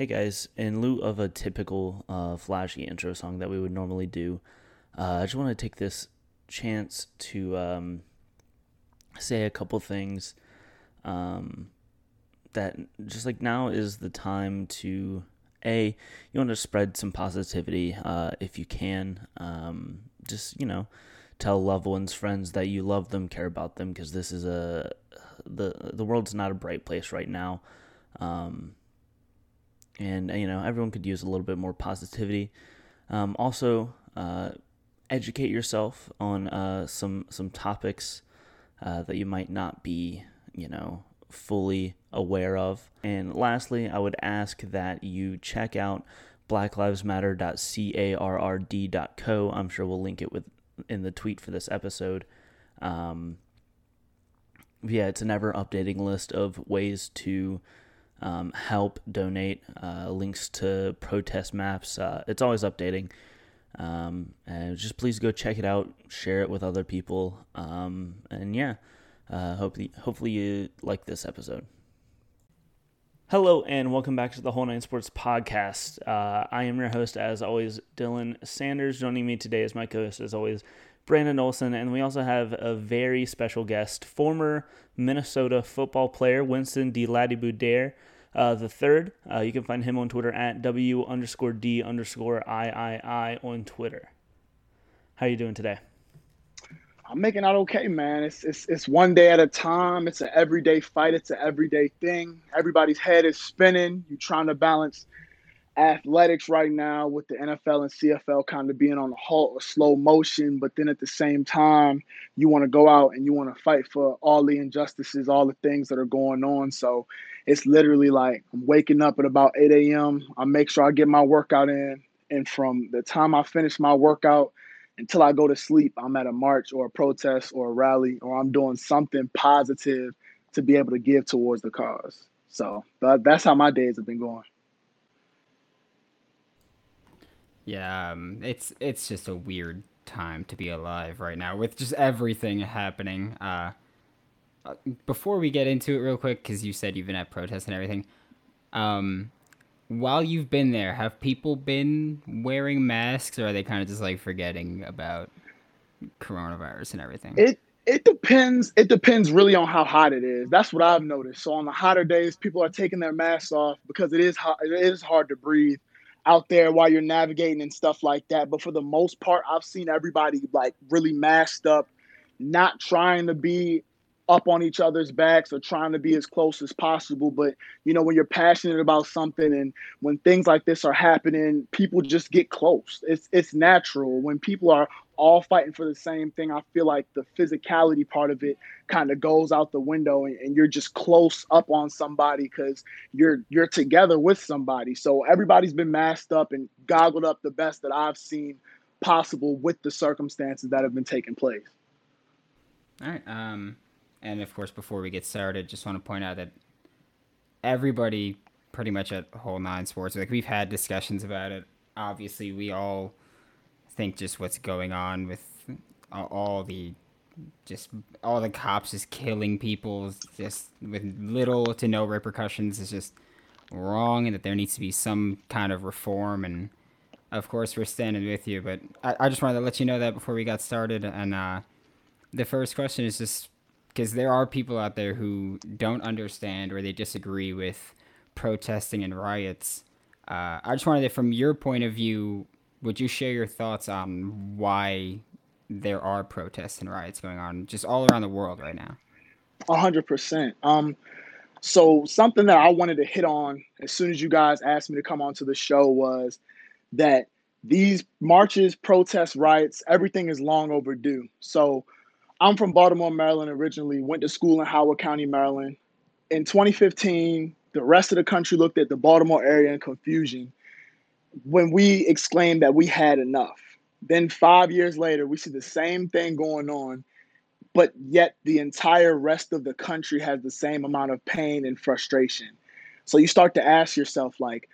Hey guys, in lieu of a typical uh, flashy intro song that we would normally do, uh, I just want to take this chance to um, say a couple things um, that just like now is the time to a you want to spread some positivity uh, if you can um, just you know tell loved ones friends that you love them care about them because this is a the the world's not a bright place right now um, and you know everyone could use a little bit more positivity. Um, also, uh, educate yourself on uh, some some topics uh, that you might not be you know fully aware of. And lastly, I would ask that you check out blacklivesmatter.carrd.co. I'm sure we'll link it with in the tweet for this episode. Um, yeah, it's an ever updating list of ways to um, help, donate, uh, links to protest maps. Uh, it's always updating. Um, and just please go check it out, share it with other people. Um, and yeah, uh, hopefully, hopefully you like this episode. Hello and welcome back to the Whole Nine Sports Podcast. Uh, I am your host, as always, Dylan Sanders. Joining me today is my co-host, as always, Brandon Olson, and we also have a very special guest, former Minnesota football player Winston DeLattiboudere uh, the third. Uh, you can find him on Twitter at W underscore D underscore I I I on Twitter. How are you doing today? I'm making out okay, man. It's, it's it's one day at a time. It's an everyday fight. It's an everyday thing. Everybody's head is spinning. You're trying to balance athletics right now with the NFL and CFL kind of being on a halt or slow motion, but then at the same time, you want to go out and you want to fight for all the injustices, all the things that are going on. So it's literally like I'm waking up at about 8 a.m. I make sure I get my workout in. And from the time I finish my workout until I go to sleep, I'm at a march or a protest or a rally, or I'm doing something positive to be able to give towards the cause. So that, that's how my days have been going. Yeah, um, it's it's just a weird time to be alive right now with just everything happening. Uh, uh before we get into it, real quick, because you said you've been at protests and everything. Um, while you've been there, have people been wearing masks, or are they kind of just like forgetting about coronavirus and everything? It it depends. It depends really on how hot it is. That's what I've noticed. So on the hotter days, people are taking their masks off because it is hot. It is hard to breathe out there while you're navigating and stuff like that. But for the most part, I've seen everybody like really masked up, not trying to be up on each other's backs or trying to be as close as possible. But you know, when you're passionate about something and when things like this are happening, people just get close. It's it's natural. When people are all fighting for the same thing, I feel like the physicality part of it kind of goes out the window and, and you're just close up on somebody because you're you're together with somebody. So everybody's been masked up and goggled up the best that I've seen possible with the circumstances that have been taking place. All right. Um, and of course, before we get started, just want to point out that everybody pretty much at Whole Nine Sports, like we've had discussions about it. Obviously, we all think just what's going on with all the just all the cops just killing people just with little to no repercussions is just wrong and that there needs to be some kind of reform. And of course we're standing with you but i, I just wanted to let you know that before we got started. And uh, the first question is just because there are people out there who don't understand or they disagree with protesting and riots. Uh, i just wanted to from your point of view would you share your thoughts on why there are protests and riots going on just all around the world right now? A hundred percent. Um, so something that I wanted to hit on as soon as you guys asked me to come onto the show was that these marches, protests, riots, everything is long overdue. So I'm from Baltimore, Maryland originally, went to school in Howard County, Maryland. In 2015, the rest of the country looked at the Baltimore area in confusion when we exclaimed that we had enough. Then five years later, we see the same thing going on, but yet the entire rest of the country has the same amount of pain and frustration. So you start to ask yourself, like,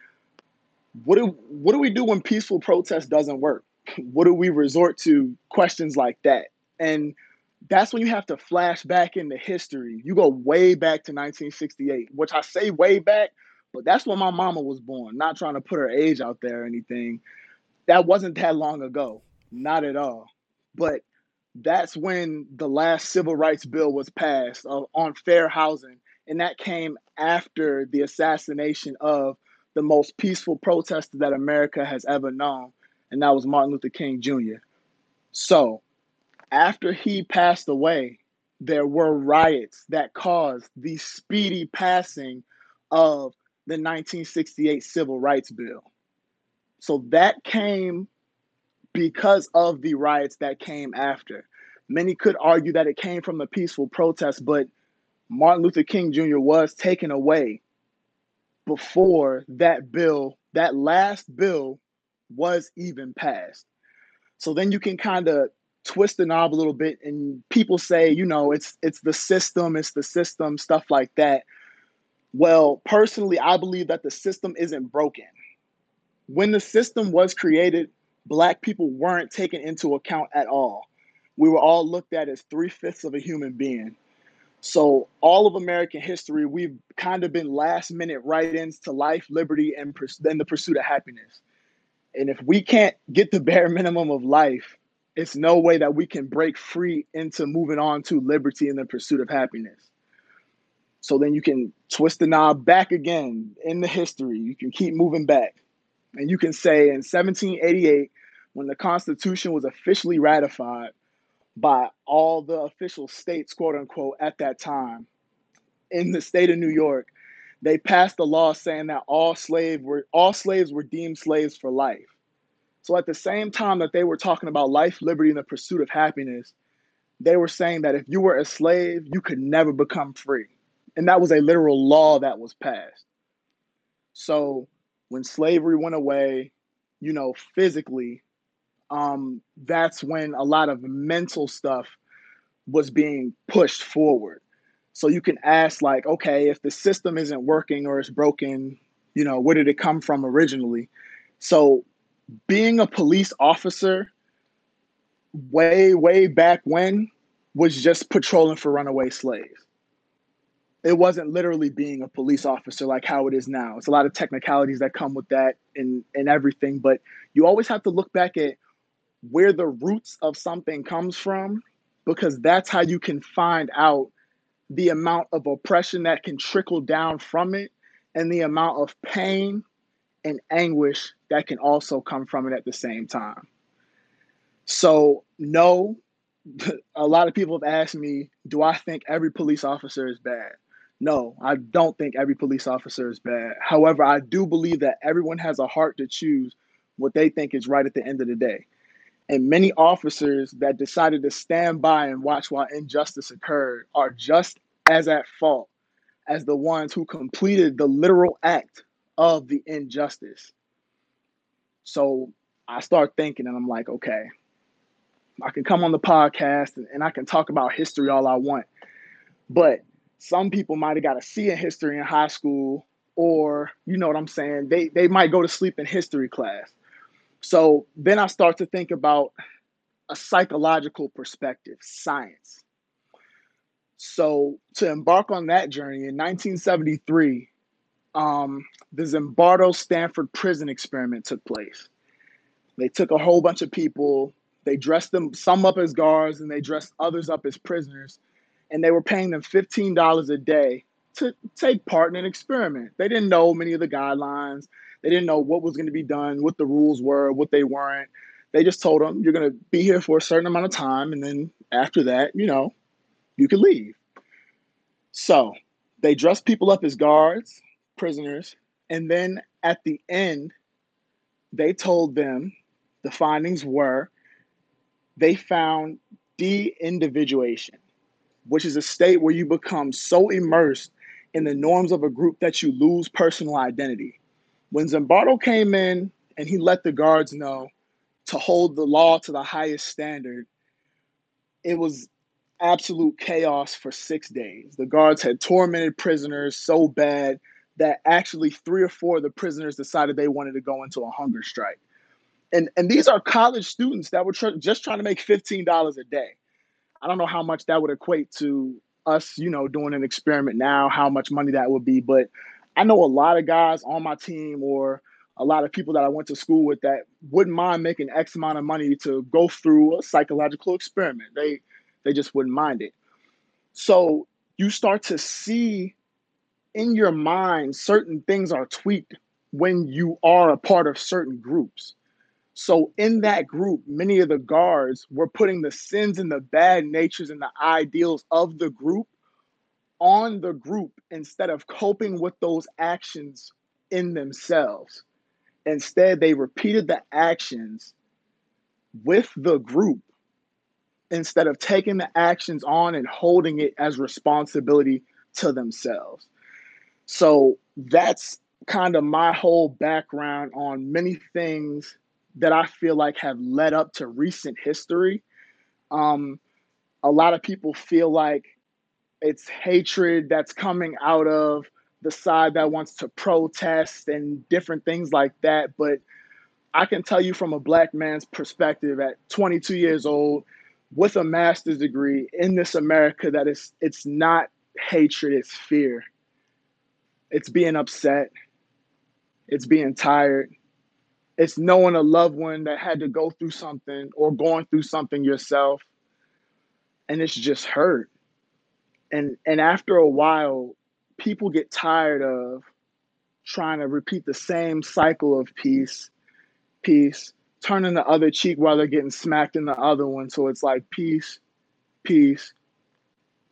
what do what do we do when peaceful protest doesn't work? What do we resort to? Questions like that. And that's when you have to flash back into history. You go way back to 1968, which I say way back But that's when my mama was born. Not trying to put her age out there or anything. That wasn't that long ago. Not at all. But that's when the last civil rights bill was passed uh, on fair housing. And that came after the assassination of the most peaceful protester that America has ever known. And that was Martin Luther King Jr. So after he passed away, there were riots that caused the speedy passing of the 1968 Civil Rights Bill. So that came because of the riots that came after. Many could argue that it came from the peaceful protest, but Martin Luther King Jr. was taken away before that bill, that last bill was even passed. So then you can kind of twist the knob a little bit and people say, you know, it's it's the system, it's the system, stuff like that. Well, personally, I believe that the system isn't broken. When the system was created, black people weren't taken into account at all. We were all looked at as three fifths of a human being. So, all of American history, we've kind of been last minute write ins to life, liberty, and then the pursuit of happiness. And if we can't get the bare minimum of life, it's no way that we can break free into moving on to liberty and the pursuit of happiness. So then you can twist the knob back again in the history. You can keep moving back. And you can say in 1788, when the Constitution was officially ratified by all the official states, quote unquote, at that time, in the state of New York, they passed a law saying that all slave were all slaves were deemed slaves for life. So at the same time that they were talking about life, liberty, and the pursuit of happiness, they were saying that if you were a slave, you could never become free. And that was a literal law that was passed. So when slavery went away, you know, physically, um, that's when a lot of mental stuff was being pushed forward. So you can ask, like, okay, if the system isn't working or it's broken, you know, where did it come from originally? So being a police officer way, way back when was just patrolling for runaway slaves. It wasn't literally being a police officer like how it is now. It's a lot of technicalities that come with that and, and everything, but you always have to look back at where the roots of something comes from because that's how you can find out the amount of oppression that can trickle down from it and the amount of pain and anguish that can also come from it at the same time. So, no, a lot of people have asked me, do I think every police officer is bad? No, I don't think every police officer is bad. However, I do believe that everyone has a heart to choose what they think is right at the end of the day. And many officers that decided to stand by and watch while injustice occurred are just as at fault as the ones who completed the literal act of the injustice. So I start thinking, and I'm like, okay, I can come on the podcast and, and I can talk about history all I want. But some people might have got a C in history in high school, or you know what I'm saying? They they might go to sleep in history class. So then I start to think about a psychological perspective, science. So to embark on that journey in 1973, um, the Zimbardo Stanford prison experiment took place. They took a whole bunch of people, they dressed them some up as guards and they dressed others up as prisoners, and they were paying them $15 a day to take part in an experiment. They didn't know many of the guidelines, they didn't know what was going to be done, what the rules were, what they weren't. They just told them, you're going to be here for a certain amount of time, and then after that, you know, you can leave. So they dressed people up as guards prisoners. And then at the end, they told them the findings were they found de individuation, which is a state where you become so immersed in the norms of a group that you lose personal identity. When Zimbardo came in and he let the guards know to hold the law to the highest standard, it was absolute chaos for six days. The guards had tormented prisoners so bad that actually three or four of the prisoners decided they wanted to go into a hunger strike. And, and these are college students that were tr- just trying to make $15 a day. I don't know how much that would equate to us, you know, doing an experiment now, how much money that would be, but I know a lot of guys on my team or a lot of people that I went to school with that wouldn't mind making X amount of money to go through a psychological experiment. They they just wouldn't mind it. So you start to see in your mind certain things are tweaked when you are a part of certain groups. So in that group, many of the guards were putting the sins and the bad natures and the ideals of the group on the group instead of coping with those actions in themselves. Instead, they repeated the actions with the group instead of taking the actions on and holding it as responsibility to themselves. So that's kind of my whole background on many things that I feel like have led up to recent history. Um, a lot of people feel like it's hatred that's coming out of the side that wants to protest and different things like that. But I can tell you from a black man's perspective at 22 years old with a master's degree in this America that is it's not hatred, it's fear. It's being upset. It's being tired. It's knowing a loved one that had to go through something or going through something yourself. And it's just hurt. And and after a while, people get tired of trying to repeat the same cycle of peace, peace, turning the other cheek while they're getting smacked in the other one. So it's like peace, peace.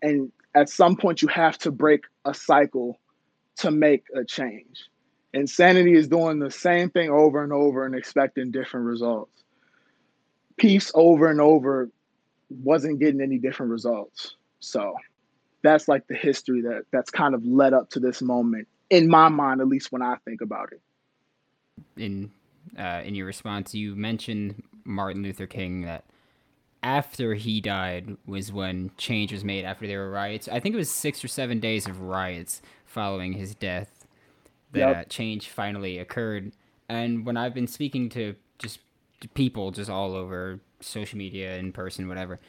And at some point you have to break a cycle to make a change. Insanity is doing the same thing over and over and expecting different results. Peace over and over wasn't getting any different results. So that's like the history that that's kind of led up to this moment in my mind, at least when I think about it. In uh, in your response, you mentioned Martin Luther King that after he died was when change was made after there were riots. I think it was six or seven days of riots following his death that yep. uh, change finally occurred. And when I've been speaking to just people just all over social media, in person, whatever,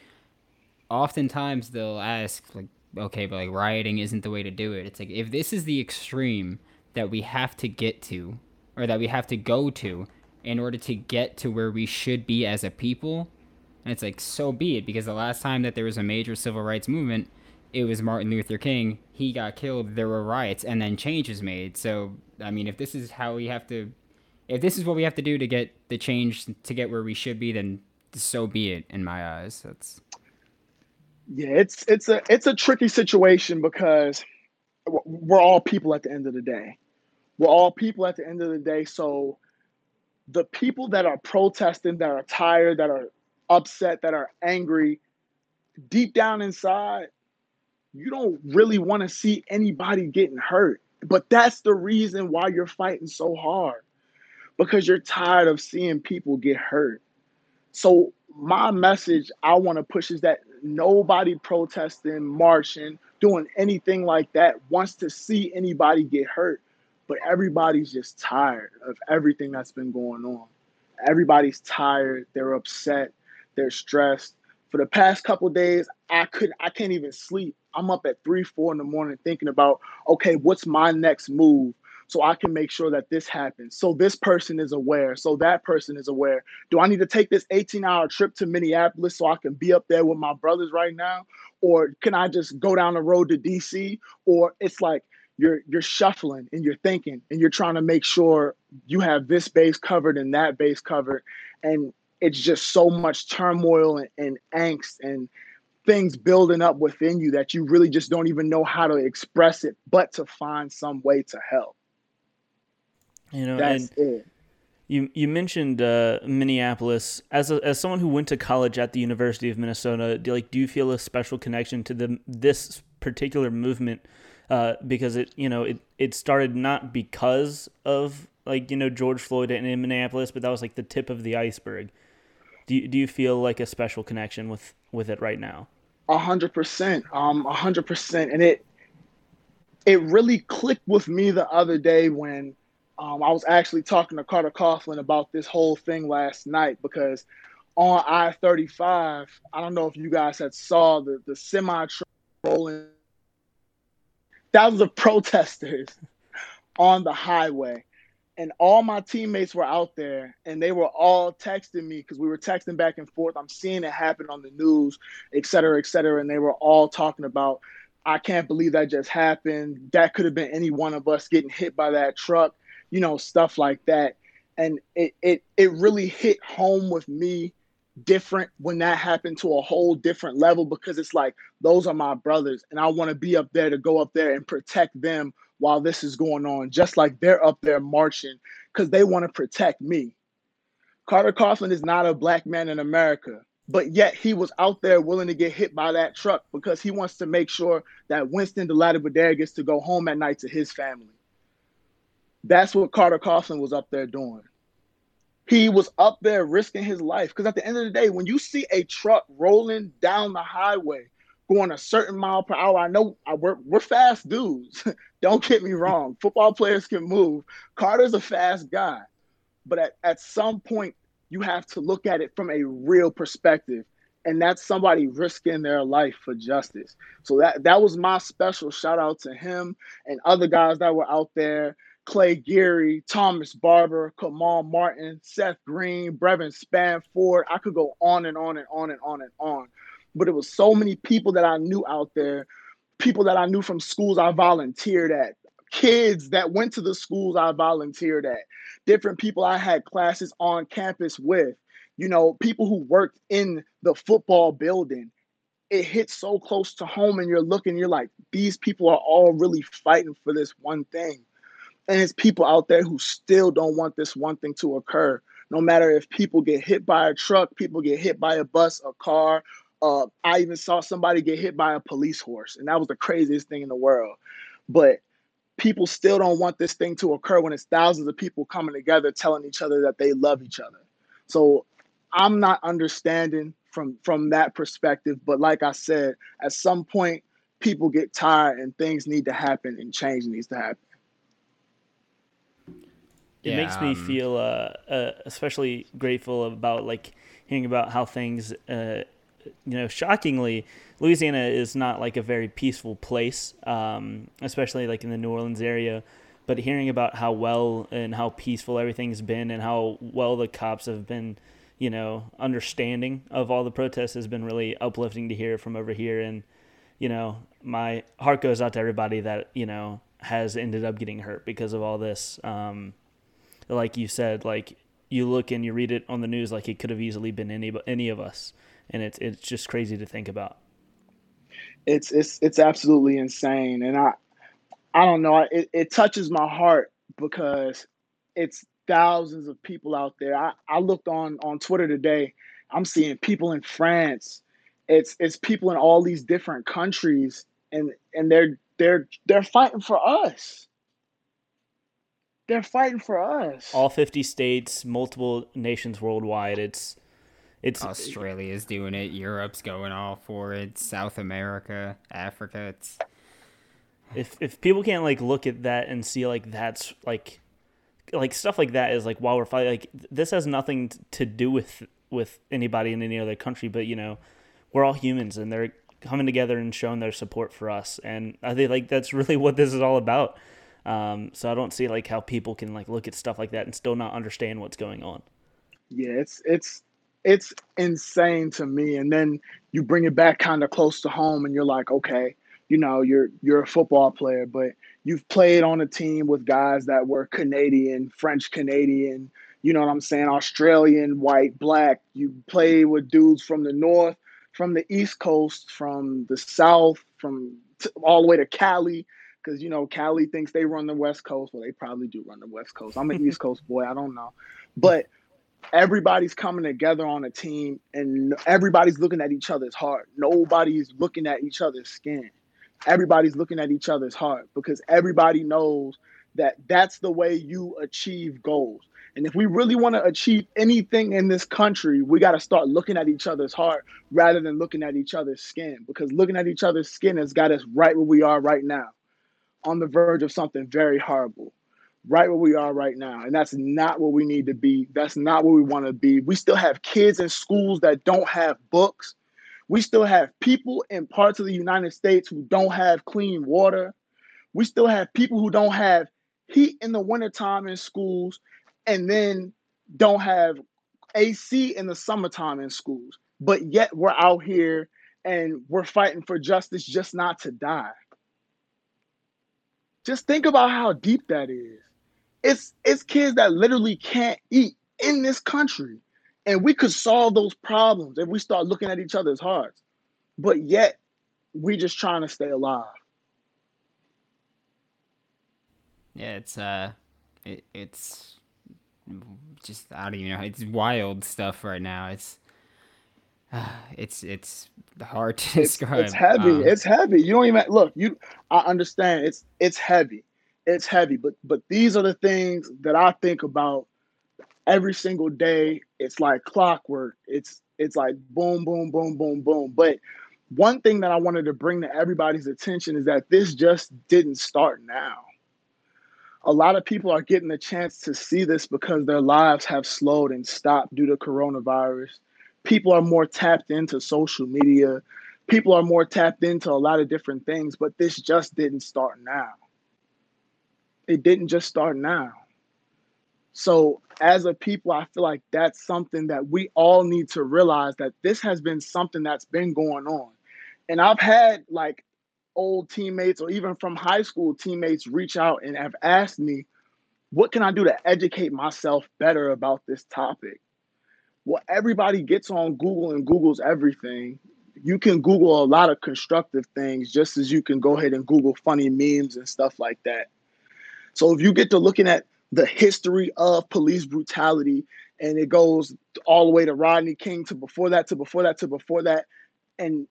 oftentimes they'll ask like, okay, but like rioting isn't the way to do it. It's like if this is the extreme that we have to get to, or that we have to go to, in order to get to where we should be as a people, and it's like so be it. Because the last time that there was a major civil rights movement, it was Martin Luther King. He got killed. There were riots, and then change was made. So I mean, if this is how we have to, if this is what we have to do to get the change to get where we should be, then so be it. In my eyes, that's yeah, it's it's a it's a tricky situation because we're all people at the end of the day. We're all people at the end of the day. So the people that are protesting, that are tired, that are upset, that are angry, deep down inside, you don't really want to see anybody getting hurt. But that's the reason why you're fighting so hard because you're tired of seeing people get hurt. So, my message I want to push is that nobody protesting, marching, doing anything like that wants to see anybody get hurt. But everybody's just tired of everything that's been going on. Everybody's tired, they're upset, they're stressed. For the past couple days, I couldn't I can't even sleep. I'm up at three, four in the morning thinking about, okay, what's my next move? so I can make sure that this happens. So this person is aware. So that person is aware. Do I need to take this 18 hour trip to Minneapolis so I can be up there with my brothers right now? Or can I just go down the road to DC? Or it's like you're you're shuffling and you're thinking and you're trying to make sure you have this base covered and that base covered. And it's just so much turmoil and, and angst and things building up within you that you really just don't even know how to express it, but to find some way to help. You know, That's and it. You you mentioned uh, Minneapolis as a, as someone who went to college at the University of Minnesota. Do, like, do you feel a special connection to the this particular movement? Uh, because it you know it it started not because of like you know George Floyd in, in Minneapolis, but that was like the tip of the iceberg. Do you, do you feel like a special connection with with it right now? A hundred percent, um, a hundred percent, and it it really clicked with me the other day when um, I was actually talking to Carter Coughlin about this whole thing last night because on I 35, I don't know if you guys had saw the, the semi rolling. Thousands of protesters on the highway and all my teammates were out there and they were all texting me because we were texting back and forth. I'm seeing it happen on the news et cetera et cetera and they were all talking about i can't believe that just happened. That could have been any one of us getting hit by that truck you know stuff like that. And it it, it really hit home with me different when that happened to a whole different level because it's like those are my brothers and i want to be up there to go up there and protect them while this is going on, just like they're up there marching because they want to protect me. Carter Coughlin is not a black man in America, but yet he was out there willing to get hit by that truck because he wants to make sure that Winston DeLattiboudere gets to go home at night to his family. That's what Carter Coughlin was up there doing. He was up there risking his life because at the end of the day, when you see a truck rolling down the highway going a certain mile per hour. I know I, we're, we're fast dudes. Don't get me wrong. Football players can move. Carter's a fast guy. But at, at some point, you have to look at it from a real perspective. And that's somebody risking their life for justice. So that, that was my special shout out to him and other guys that were out there. Clay Geary, Thomas Barber, Kamal Martin, Seth Green, Brevyn Spann-Ford. I could go on and on and on and on and on but it was so many people that I knew out there, people that I knew from schools I volunteered at, kids that went to the schools I volunteered at, different people I had classes on campus with, you know, people who worked in the football building. It hits so close to home, and you're looking, you're like, these people are all really fighting for this one thing. And it's people out there who still don't want this one thing to occur. No matter if people get hit by a truck, people get hit by a bus, a car, uh, I even saw somebody get hit by a police horse, and that was the craziest thing in the world. But people still don't want this thing to occur when it's thousands of people coming together telling each other that they love each other. So I'm not understanding from from that perspective. But like I said, at some point, people get tired and things need to happen and change needs to happen. It yeah, makes me um, feel uh, uh, especially grateful about like hearing about how things uh, you know, shockingly, Louisiana is not like a very peaceful place, um, especially like in the New Orleans area. But hearing about how well and how peaceful everything's been, and how well the cops have been, you know, understanding of all the protests has been really uplifting to hear from over here. And you know, my heart goes out to everybody that you know has ended up getting hurt because of all this. Um, like you said, like you look and you read it on the news, like it could have easily been any any of us and it's it's just crazy to think about. It's it's it's absolutely insane, and I I don't know. It it touches my heart because it's thousands of people out there. I, I looked on on Twitter today. I'm seeing people in France. It's it's people in all these different countries, and and they're they're they're fighting for us. They're fighting for us. All 50 states, multiple nations worldwide. It's it's Australia's doing it. Europe's going all for it. South America, Africa. It's if if people can't like look at that and see like that's like like stuff like that is like while we're fighting like this has nothing to do with with anybody in any other country but you know we're all humans and they're coming together and showing their support for us and i think like that's really what this is all about um, so i don't see like how people can like look at stuff like that and still not understand what's going on yeah it's it's it's insane to me. And then you bring it back kind of close to home and you're like, okay, you know, you're you're a football player, but you've played on a team with guys that were Canadian, French Canadian, you know what I'm saying, Australian, white, black. You play with dudes from the north, from the east coast, from the south, from t- all the way to Cali because you know Cali thinks they run the West Coast. Well, they probably do run the West Coast. I'm an East Coast boy. I don't know, but everybody's coming together on a team and everybody's looking at each other's heart. Nobody's looking at each other's skin. Everybody's looking at each other's heart because everybody knows that that's the way you achieve goals. And if we really want to achieve anything in this country, we got to start looking at each other's heart rather than looking at each other's skin because looking at each other's skin has got us right where we are right now on the verge of something very horrible right where we are right now. And that's not where we need to be. That's not where we want to be. We still have kids in schools that don't have books. We still have people in parts of the United States who don't have clean water. We still have people who don't have heat in the wintertime in schools and then don't have AC in the summertime in schools. But yet we're out here and we're fighting for justice just not to die. Just think about how deep that is. It's it's kids that literally can't eat in this country. And we could solve those problems if we start looking at each other's hearts. But yet we just trying to stay alive. Yeah, it's uh it, it's just I don't even know. It's wild stuff right now. It's uh, it's it's hard to It's describe. it's heavy. Um, It's heavy. You don't even look. You I understand. It's it's heavy. It's heavy. But but these are the things that I think about every single day. It's like clockwork. It's it's like boom, boom, boom, boom, boom. But one thing that I wanted to bring to everybody's attention is that this just didn't start now. A lot of people are getting the chance to see this because their lives have slowed and stopped due to coronavirus. People are more tapped into social media. People are more tapped into a lot of different things, but this just didn't start now. It didn't just start now. So, as a people, I feel like that's something that we all need to realize that this has been something that's been going on. And I've had like old teammates or even from high school teammates reach out and have asked me, what can I do to educate myself better about this topic? Well, everybody gets on Google and Googles everything. You can Google a lot of constructive things just as you can go ahead and Google funny memes and stuff like that. So if you get to looking at the history of police brutality and it goes all the way to Rodney King to before that to before that to before that and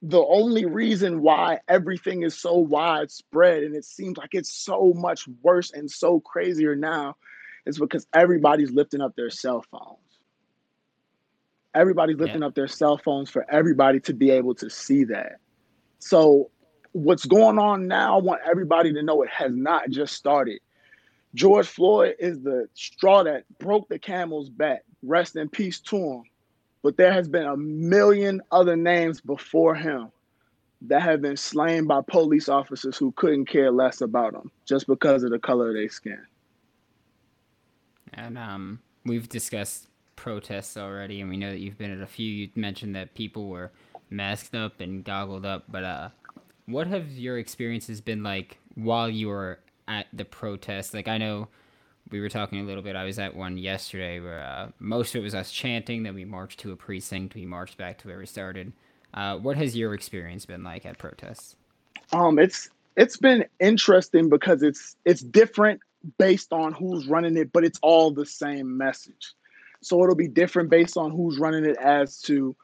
the only reason why everything is so widespread and it seems like it's so much worse and so crazier now is because everybody's lifting up their cell phones. Everybody's yeah. lifting up their cell phones for everybody to be able to see that. So, what's going on now, I want everybody to know it has not just started. George Floyd is the straw that broke the camel's back. Rest in peace to him. But there has been a million other names before him that have been slain by police officers who couldn't care less about them just because of the color of their skin. And um, we've discussed protests already, and we know that you've been at a few. You mentioned that people were masked up and goggled up, but uh, what have your experiences been like while you were at the protest? Like, I know we were talking a little bit. I was at one yesterday where uh, most of it was us chanting. Then we marched to a precinct. We marched back to where we started. Uh, what has your experience been like at protests? Um, it's it's been interesting because it's it's different based on who's running it, but it's all the same message. So it'll be different based on who's running it as to,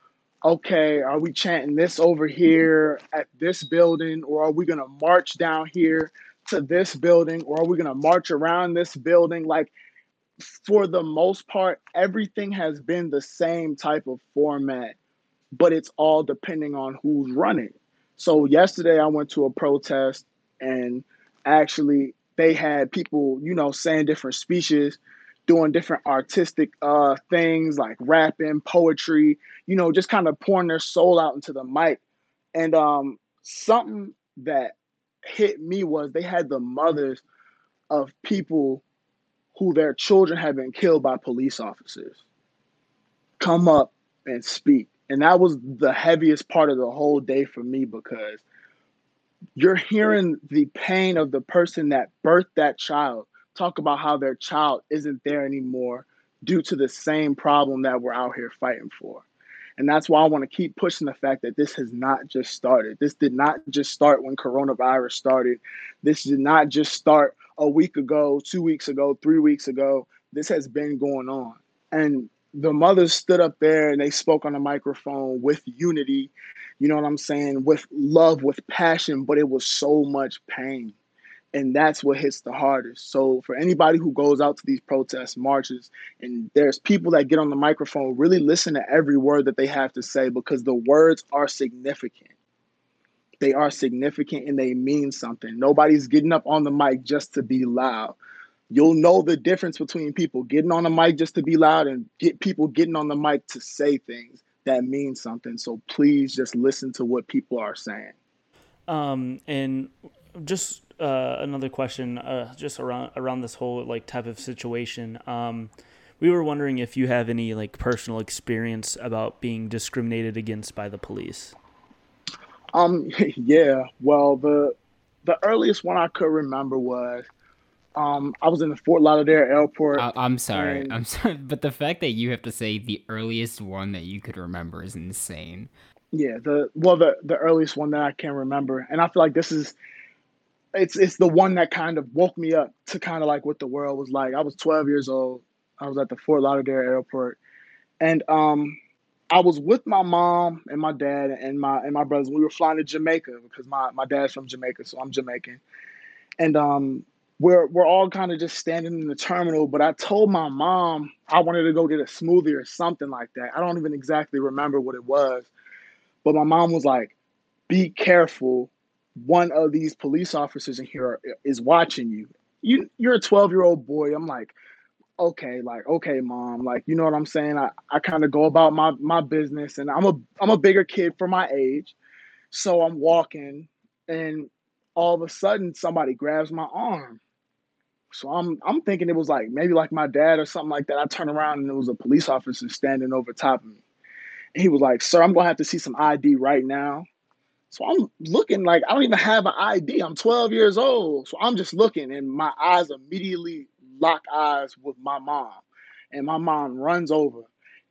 okay, are we chanting this over here at this building, or are we gonna march down here to this building, or are we gonna march around this building? Like for the most part, everything has been the same type of format, but it's all depending on who's running. So yesterday I went to a protest and actually they had people, you know, saying different speeches, doing different artistic uh things like rapping, poetry, you know, just kind of pouring their soul out into the mic. And um something that hit me was they had the mothers of people who their children had been killed by police officers come up and speak. And that was the heaviest part of the whole day for me because you're hearing the pain of the person that birthed that child talk about how their child isn't there anymore due to the same problem that we're out here fighting for. And that's why I want to keep pushing the fact that this has not just started. This did not just start when coronavirus started. This did not just start a week ago, two weeks ago, three weeks ago. This has been going on. And the mothers stood up there and they spoke on the microphone with unity, you know what I'm saying, with love, with passion, but it was so much pain. And that's what hits the hardest. So, for anybody who goes out to these protests, marches, and there's people that get on the microphone, really listen to every word that they have to say because the words are significant. They are significant and they mean something. Nobody's getting up on the mic just to be loud you'll know the difference between people getting on the mic just to be loud and get people getting on the mic to say things that mean something. So please just listen to what people are saying. Um, and just uh, another question, uh, just around around this whole like type of situation. Um, we were wondering if you have any like personal experience about being discriminated against by the police. Um, yeah. Well, the the earliest one I could remember was um, I was in the Fort Lauderdale airport. I, am sorry, and... I'm sorry, but the fact that you have to say the earliest one that you could remember is insane. Yeah, the well, the the earliest one that I can remember, and I feel like this is it's it's the one that kind of woke me up to kind of like what the world was like. I was 12 years old. I was at the Fort Lauderdale airport, and um, I was with my mom and my dad and my and my brothers. We were flying to Jamaica because my my dad's from Jamaica, so I'm Jamaican, and um, we're we're all kind of just standing in the terminal. But I told my mom I wanted to go get a smoothie or something like that. I don't even exactly remember what it was, but my mom was like, "Be careful. One of these police officers in here is watching you. You you're a 12 year old boy." I'm like, "Okay, like okay, mom, like you know what I'm saying." I I kind of go about my my business, and I'm a I'm a bigger kid for my age, so I'm walking, and all of a sudden somebody grabs my arm. So I'm I'm thinking it was like maybe like my dad or something like that. I turn around and it was a police officer standing over top of me he was like, Sir, I'm gonna have to see some ID right now. So I'm looking like I don't even have an ID. I'm 12 years old. So I'm just looking, and my eyes immediately lock eyes with my mom. And my mom runs over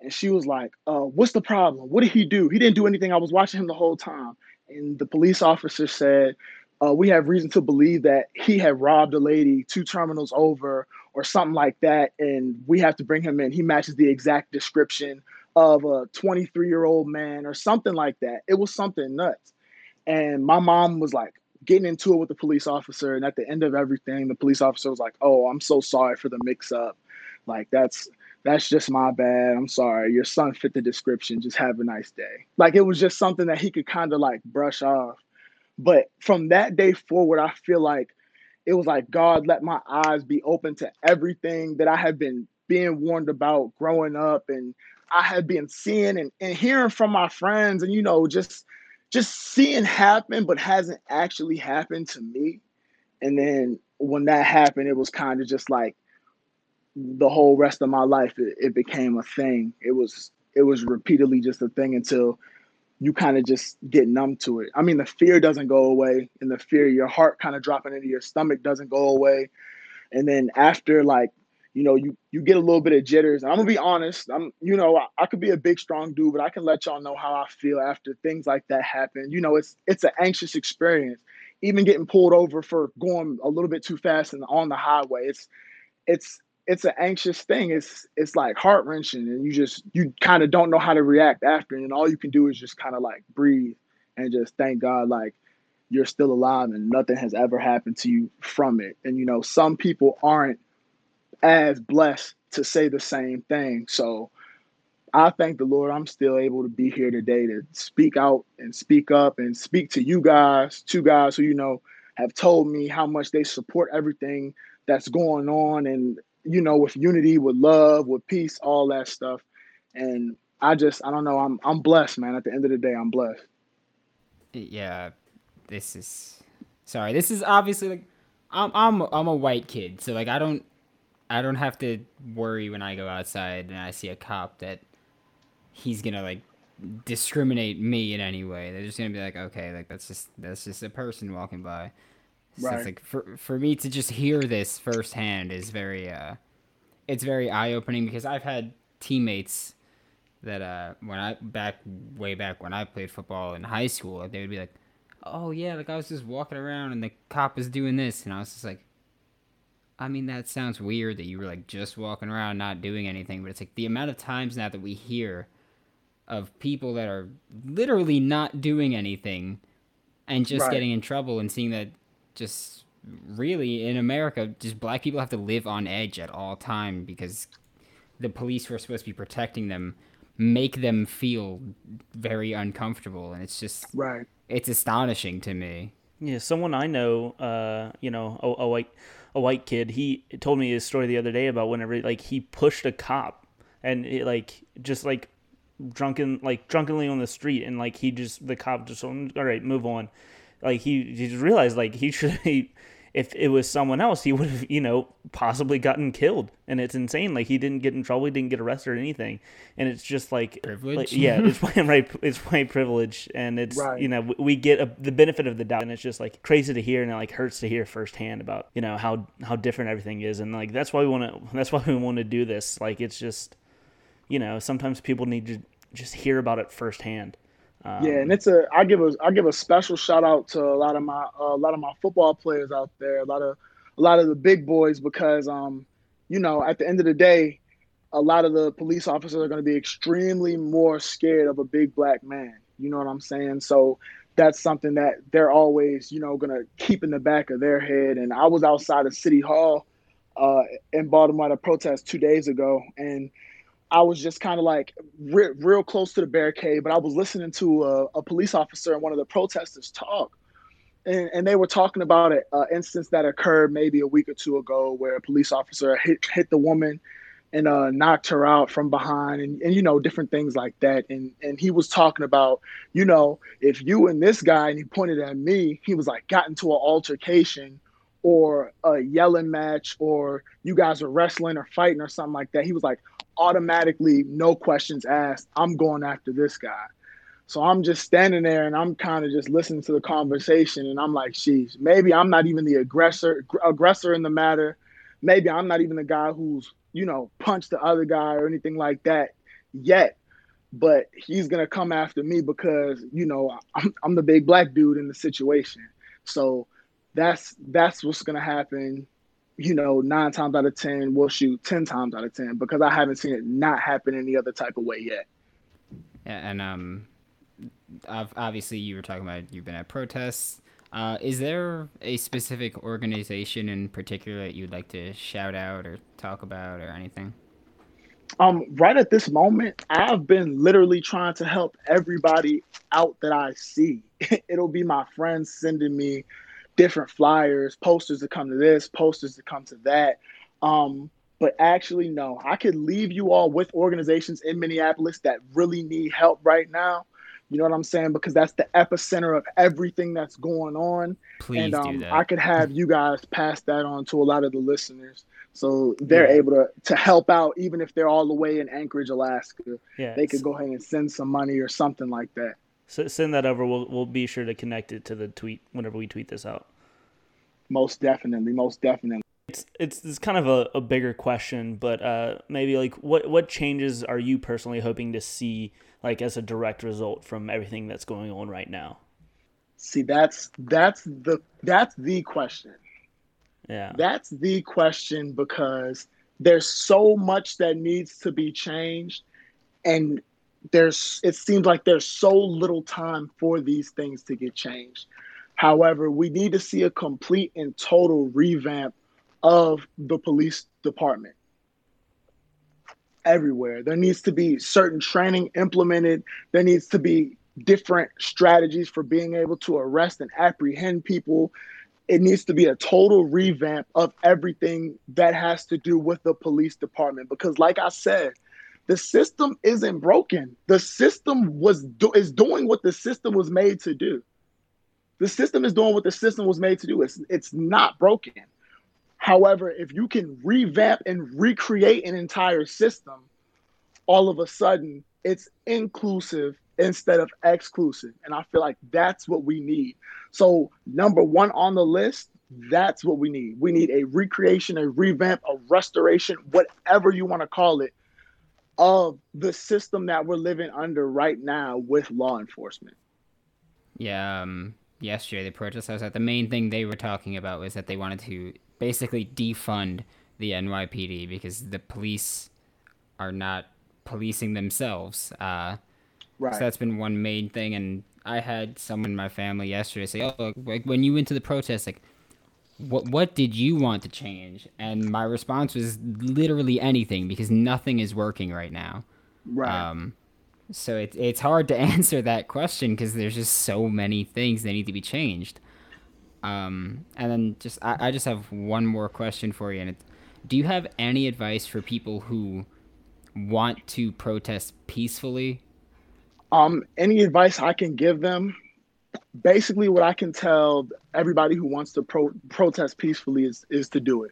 and she was like, uh, what's the problem? What did he do? He didn't do anything. I was watching him the whole time. And the police officer said, uh, we have reason to believe that he had robbed a lady two terminals over or something like that. And we have to bring him in. He matches the exact description of a 23 year old man or something like that. It was something nuts. And my mom was like getting into it with the police officer. And at the end of everything, the police officer was like, Oh, I'm so sorry for the mix up. Like, that's that's just my bad. I'm sorry. Your son fit the description. Just have a nice day. Like, it was just something that he could kind of like brush off. But from that day forward, I feel like it was like God let my eyes be open to everything that I had been being warned about growing up and I had been seeing and, and hearing from my friends and you know just just seeing happen but hasn't actually happened to me. And then when that happened, it was kind of just like the whole rest of my life it, it became a thing. It was it was repeatedly just a thing until you kind of just get numb to it. I mean, the fear doesn't go away, and the fear, your heart kind of dropping into your stomach doesn't go away. And then after like you know, you you get a little bit of jitters. And I'm gonna be honest. I'm, you know, I, I, could be a big, strong dude, but I can let y'all know how I feel after things like that happen. You know, it's it's an anxious experience. Even getting pulled over for going a little bit too fast and on the highway, it's it's it's an anxious thing. It's it's like heart wrenching, and you just you kind of don't know how to react after, and all you can do is just kind of like breathe and just thank God, like you're still alive and nothing has ever happened to you from it. And you know, some people aren't as blessed to say the same thing. So I thank the Lord I'm still able to be here today to speak out and speak up and speak to you guys, two guys who, you know, have told me how much they support everything that's going on and, you know, with unity, with love, with peace, all that stuff. And I just, I don't know, I'm, I'm blessed, man. At the end of the day, I'm blessed. Yeah, this is, sorry, this is obviously like, I'm, I'm, I'm a white kid. So like, I don't, I don't have to worry when I go outside and I see a cop that he's gonna like discriminate me in any way. They're just gonna be like, okay, like that's just that's just a person walking by. So right. it's like for for me to just hear this firsthand is very uh it's very eye opening because I've had teammates that uh when I back way back when I played football in high school, they would be like, Oh yeah, like I was just walking around and the cop was doing this and I was just like I mean, that sounds weird that you were like just walking around not doing anything, but it's like the amount of times now that we hear of people that are literally not doing anything and just right. getting in trouble and seeing that just really in America, just black people have to live on edge at all time because the police who are supposed to be protecting them make them feel very uncomfortable and it's just right it's astonishing to me yeah someone i know uh you know a, a white a white kid. He told me his story the other day about whenever like he pushed a cop and it, like just like drunken like drunkenly on the street and like he just the cop just all right move on like he, he just realized like he should he if it was someone else, he would have, you know, possibly gotten killed. And it's insane. Like he didn't get in trouble, he didn't get arrested or anything. And it's just like privilege. Like, yeah, it's right. It's white privilege, and it's right. you know we get a, the benefit of the doubt, and it's just like crazy to hear, and it like hurts to hear firsthand about you know how how different everything is, and like that's why we want to that's why we want to do this. Like it's just you know sometimes people need to just hear about it firsthand. Um, yeah, and it's a I give a I give a special shout out to a lot of my uh, a lot of my football players out there, a lot of a lot of the big boys because um you know at the end of the day, a lot of the police officers are going to be extremely more scared of a big black man. You know what I'm saying? So that's something that they're always you know going to keep in the back of their head. And I was outside of City Hall uh, in Baltimore at a protest two days ago, and I was just kind of like re- real close to the barricade, but I was listening to a, a, police officer and one of the protesters talk. And, and they were talking about an instance that occurred maybe a week or two ago where a police officer hit, hit the woman and uh, knocked her out from behind and, and, you know, different things like that. And, and he was talking about, you know, if you and this guy, and he pointed at me, he was like, got into an altercation or a yelling match or you guys are wrestling or fighting or something like that. He was like, automatically, no questions asked, I'm going after this guy. So I'm just standing there and I'm kind of just listening to the conversation and I'm like, sheesh, maybe I'm not even the aggressor aggressor in the matter. Maybe I'm not even the guy who's, you know, punched the other guy or anything like that yet. But he's gonna come after me because, you know, I'm, I'm the big black dude in the situation. So that's that's what's gonna happen you know, nine times out of 10, we'll shoot 10 times out of 10 because I haven't seen it not happen any other type of way yet. Yeah, and um, obviously, you were talking about you've been at protests. Uh, is there a specific organization in particular that you'd like to shout out or talk about or anything? Um, right at this moment, I've been literally trying to help everybody out that I see. It'll be my friends sending me different flyers, posters to come to this, posters to come to that. Um, but actually, no, I could leave you all with organizations in Minneapolis that really need help right now. You know what I'm saying? Because that's the epicenter of everything that's going on. Please and um, do that. I could have you guys pass that on to a lot of the listeners. So they're yeah. able to, to help out, even if they're all the way in Anchorage, Alaska. Yeah, they could go ahead and send some money or something like that. Send that over. We'll we'll be sure to connect it to the tweet whenever we tweet this out. Most definitely, most definitely. It's it's, it's kind of a, a bigger question, but uh, maybe like what what changes are you personally hoping to see like as a direct result from everything that's going on right now? See, that's that's the that's the question. Yeah. That's the question because there's so much that needs to be changed and there's it seems like there's so little time for these things to get changed. However, we need to see a complete and total revamp of the police department everywhere. There needs to be certain training implemented. There needs to be different strategies for being able to arrest and apprehend people. It needs to be a total revamp of everything that has to do with the police department because like I said, the system isn't broken. The system was do- is doing what the system was made to do. The system is doing what the system was made to do. It's it's not broken. However, if you can revamp and recreate an entire system, all of a sudden it's inclusive instead of exclusive. And I feel like that's what we need. So, number one on the list, that's what we need. We need a recreation, a revamp, a restoration, whatever you want to call it, of the system that we're living under right now with law enforcement. Yeah, um, yesterday the protest I was at, the main thing they were talking about was that they wanted to basically defund the NYPD because the police are not policing themselves. Uh, right. So that's been one main thing. And I had someone in my family yesterday say, "Oh, like when you went to the protest, like." What what did you want to change? And my response was literally anything because nothing is working right now. Right. Um, so it's it's hard to answer that question because there's just so many things that need to be changed. Um, and then just I, I just have one more question for you, and it's, do you have any advice for people who want to protest peacefully? Um, any advice I can give them? Basically what I can tell everybody who wants to pro- protest peacefully is is to do it.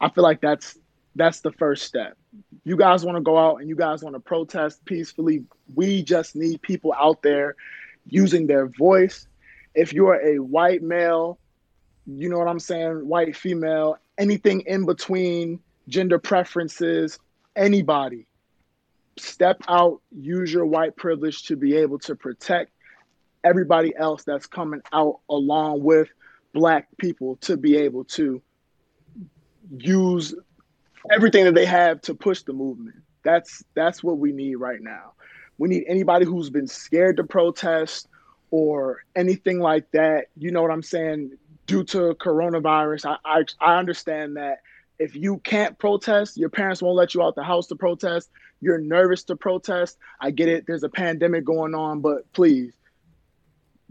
I feel like that's that's the first step. You guys want to go out and you guys want to protest peacefully. We just need people out there using their voice. If you're a white male, you know what I'm saying, white female, anything in between, gender preferences, anybody, step out, use your white privilege to be able to protect everybody else that's coming out along with black people to be able to use everything that they have to push the movement. That's that's what we need right now. We need anybody who's been scared to protest or anything like that. You know what I'm saying? Due to coronavirus, I I, I understand that if you can't protest, your parents won't let you out the house to protest. You're nervous to protest. I get it. There's a pandemic going on, but please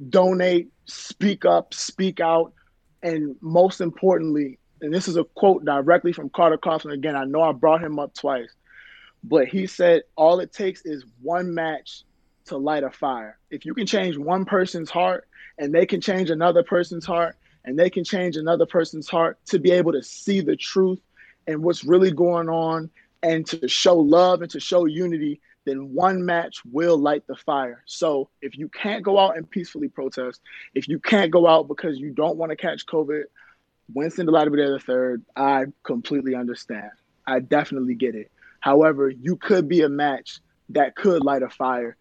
donate, speak up, speak out, and most importantly, and this is a quote directly from Carter Coughlin. Again, I know I brought him up twice, but he said, All it takes is one match to light a fire. If you can change one person's heart and they can change another person's heart and they can change another person's heart to be able to see the truth and what's really going on and to show love and to show unity, then one match will light the fire. So if you can't go out and peacefully protest, if you can't go out because you don't want to catch COVID, Winston there the third. I completely understand. I definitely get it. However, you could be a match that could light a fire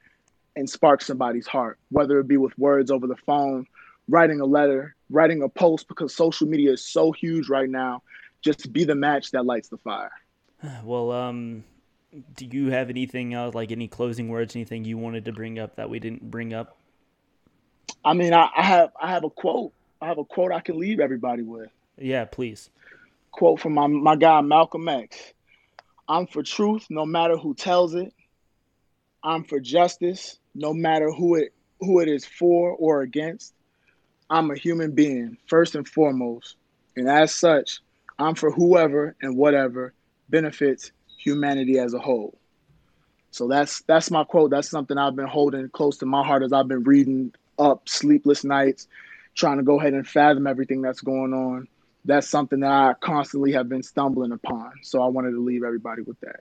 and spark somebody's heart, whether it be with words over the phone, writing a letter, writing a post, because social media is so huge right now. Just be the match that lights the fire. Well, um, do you have anything else, like any closing words, anything you wanted to bring up that we didn't bring up? I mean, I, I have I have a quote I have a quote I can leave everybody with. Yeah, please. Quote from my, my guy Malcolm X. I'm for truth no matter who tells it. I'm for justice no matter who it who it is for or against. I'm a human being first and foremost. And as such, I'm for whoever and whatever benefits humanity as a whole. So that's that's my quote. That's something I've been holding close to my heart as I've been reading up sleepless nights, trying to go ahead and fathom everything that's going on. That's something that I constantly have been stumbling upon. So I wanted to leave everybody with that.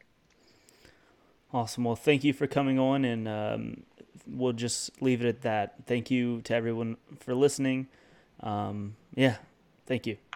Awesome. Well, thank you for coming on, and um, we'll just leave it at that. Thank you to everyone for listening. Um, yeah, thank you.